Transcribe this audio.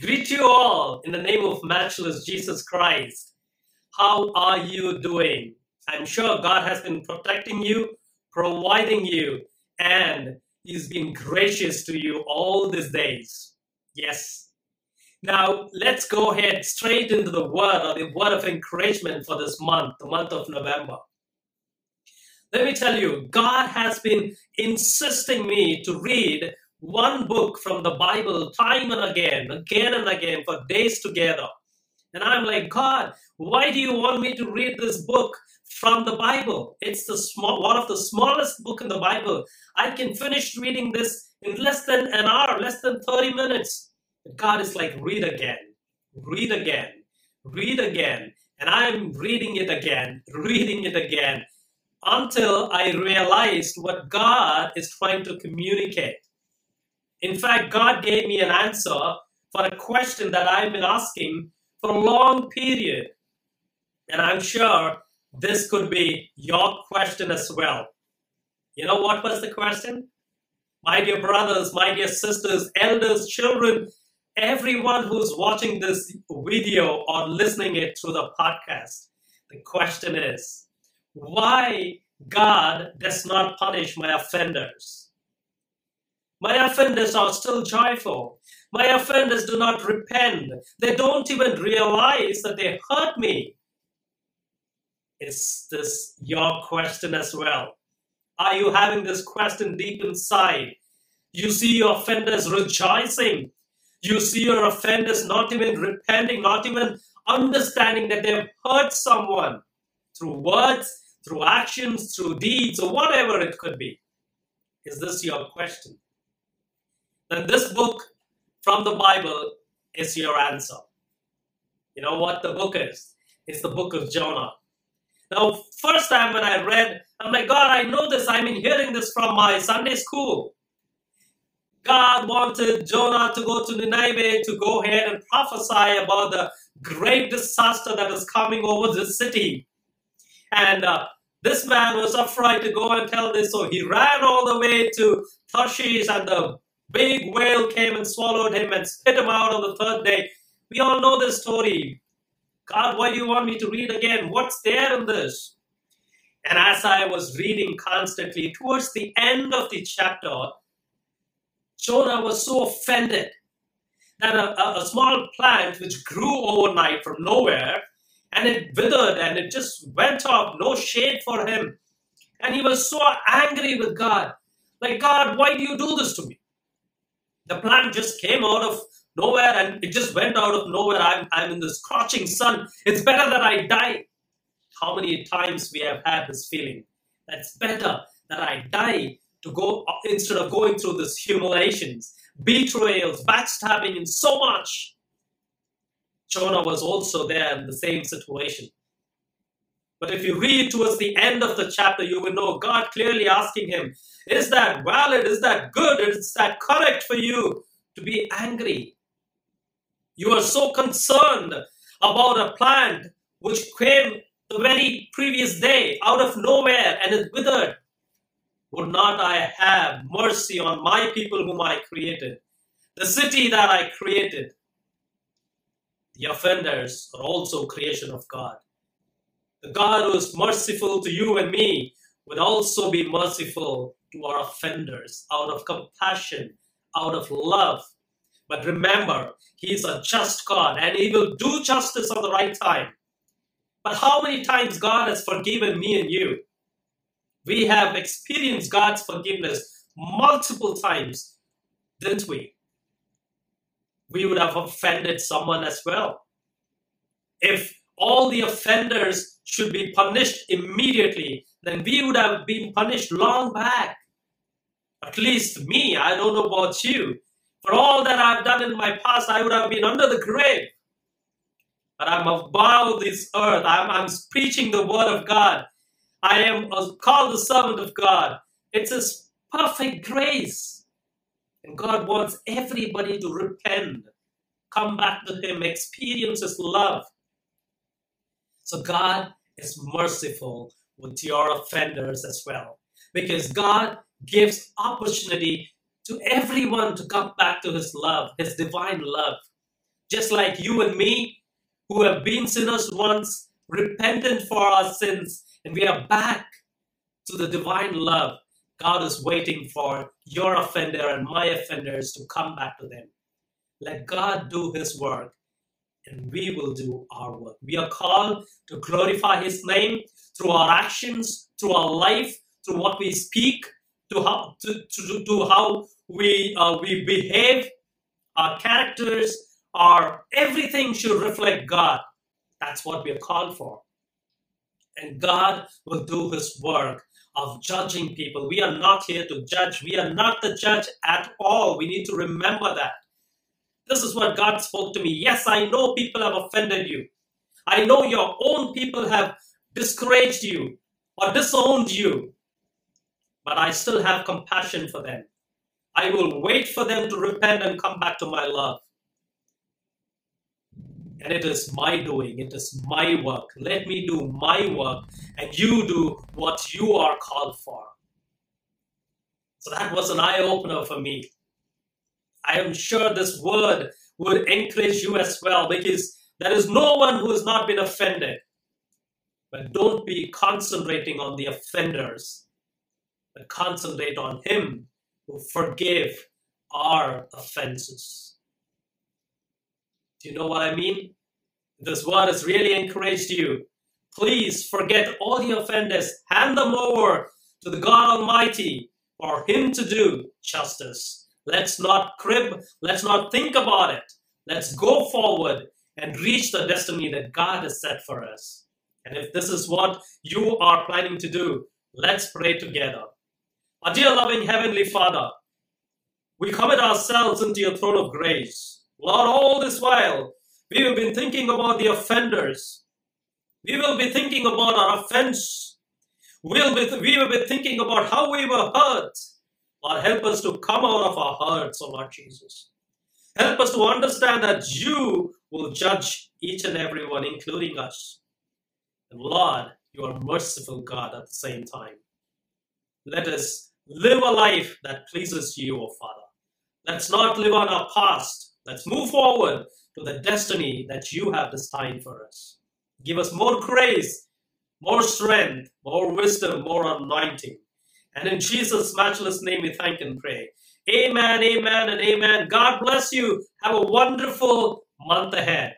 Greet you all in the name of matchless Jesus Christ. How are you doing? I'm sure God has been protecting you, providing you, and He's been gracious to you all these days. Yes. Now, let's go ahead straight into the word or the word of encouragement for this month, the month of November. Let me tell you, God has been insisting me to read one book from the Bible time and again, again and again for days together. And I'm like, God, why do you want me to read this book from the Bible? It's the small, one of the smallest book in the Bible. I can finish reading this in less than an hour, less than 30 minutes. God is like, read again, read again, read again. And I'm reading it again, reading it again, until I realized what God is trying to communicate. In fact, God gave me an answer for a question that I've been asking for a long period. And I'm sure this could be your question as well. You know what was the question? My dear brothers, my dear sisters, elders, children, everyone who's watching this video or listening it through the podcast, the question is why God does not punish my offenders? My offenders are still joyful. My offenders do not repent. They don't even realize that they hurt me. Is this your question as well? Are you having this question deep inside? You see your offenders rejoicing. You see your offenders not even repenting, not even understanding that they've hurt someone through words, through actions, through deeds, or whatever it could be. Is this your question? Then this book from the Bible is your answer. You know what the book is? It's the book of Jonah. Now, first time when I read, I'm like, God, I know this. I've been hearing this from my Sunday school. God wanted Jonah to go to Nineveh to go ahead and prophesy about the great disaster that is coming over the city. And uh, this man was afraid to go and tell this, so he ran all the way to Tarshish, and the big whale came and swallowed him and spit him out on the third day. We all know this story. God, why do you want me to read again? What's there in this? And as I was reading constantly, towards the end of the chapter, Jonah was so offended that a, a, small plant which grew overnight from nowhere and it withered and it just went off, no shade for him. And he was so angry with God. Like, God, why do you do this to me? The plant just came out of nowhere and it just went out of nowhere. I'm, I'm in the scorching sun. It's better that I die. How many times we have had this feeling? That's better that I die to go instead of going through this humiliations, betrayals, backstabbing, and so much. Jonah was also there in the same situation. But if you read towards the end of the chapter, you will know God clearly asking him, Is that valid? Is that good? Is that correct for you to be angry? You are so concerned about a plant which came the very previous day out of nowhere and is withered. Would not I have mercy on my people whom I created, the city that I created? The offenders are also creation of God. The God who is merciful to you and me would also be merciful to our offenders out of compassion, out of love. But remember, He is a just God and He will do justice at the right time. But how many times God has forgiven me and you? We have experienced God's forgiveness multiple times, didn't we? We would have offended someone as well. If all the offenders should be punished immediately, then we would have been punished long back. At least me, I don't know about you. For all that I've done in my past, I would have been under the grave. But I'm above this earth. I'm, I'm preaching the word of God. I am called the servant of God. It's His perfect grace. And God wants everybody to repent, come back to Him, experience His love. So God is merciful with your offenders as well. Because God gives opportunity to everyone to come back to his love, his divine love. just like you and me, who have been sinners once, repentant for our sins, and we are back to the divine love. God is waiting for your offender and my offenders to come back to them. Let God do his work and we will do our work. We are called to glorify his name through our actions, through our life, through what we speak, to how to, to, to how we uh, we behave, our characters, our everything should reflect God. That's what we are called for. And God will do his work of judging people. We are not here to judge. We are not the judge at all. We need to remember that. This is what God spoke to me. Yes, I know people have offended you. I know your own people have discouraged you or disowned you. But I still have compassion for them. I will wait for them to repent and come back to my love. And it is my doing, it is my work. Let me do my work, and you do what you are called for. So that was an eye opener for me. I am sure this word would encourage you as well because there is no one who has not been offended. But don't be concentrating on the offenders, but concentrate on Him who forgave our offenses. Do you know what I mean? This word has really encouraged you. Please forget all the offenders, hand them over to the God Almighty for Him to do justice. Let's not crib, let's not think about it. Let's go forward and reach the destiny that God has set for us. And if this is what you are planning to do, let's pray together. Our dear loving Heavenly Father, we commit ourselves into your throne of grace. Lord, all this while, we have been thinking about the offenders. We will be thinking about our offense. We'll be, we will be thinking about how we were hurt. Lord, help us to come out of our hearts, O Lord Jesus. Help us to understand that you will judge each and every one, including us. And Lord, you are merciful God at the same time. Let us live a life that pleases you, O Father. Let's not live on our past. Let's move forward to the destiny that you have destined for us. Give us more grace, more strength, more wisdom, more anointing. And in Jesus' matchless name, we thank and pray. Amen, amen, and amen. God bless you. Have a wonderful month ahead.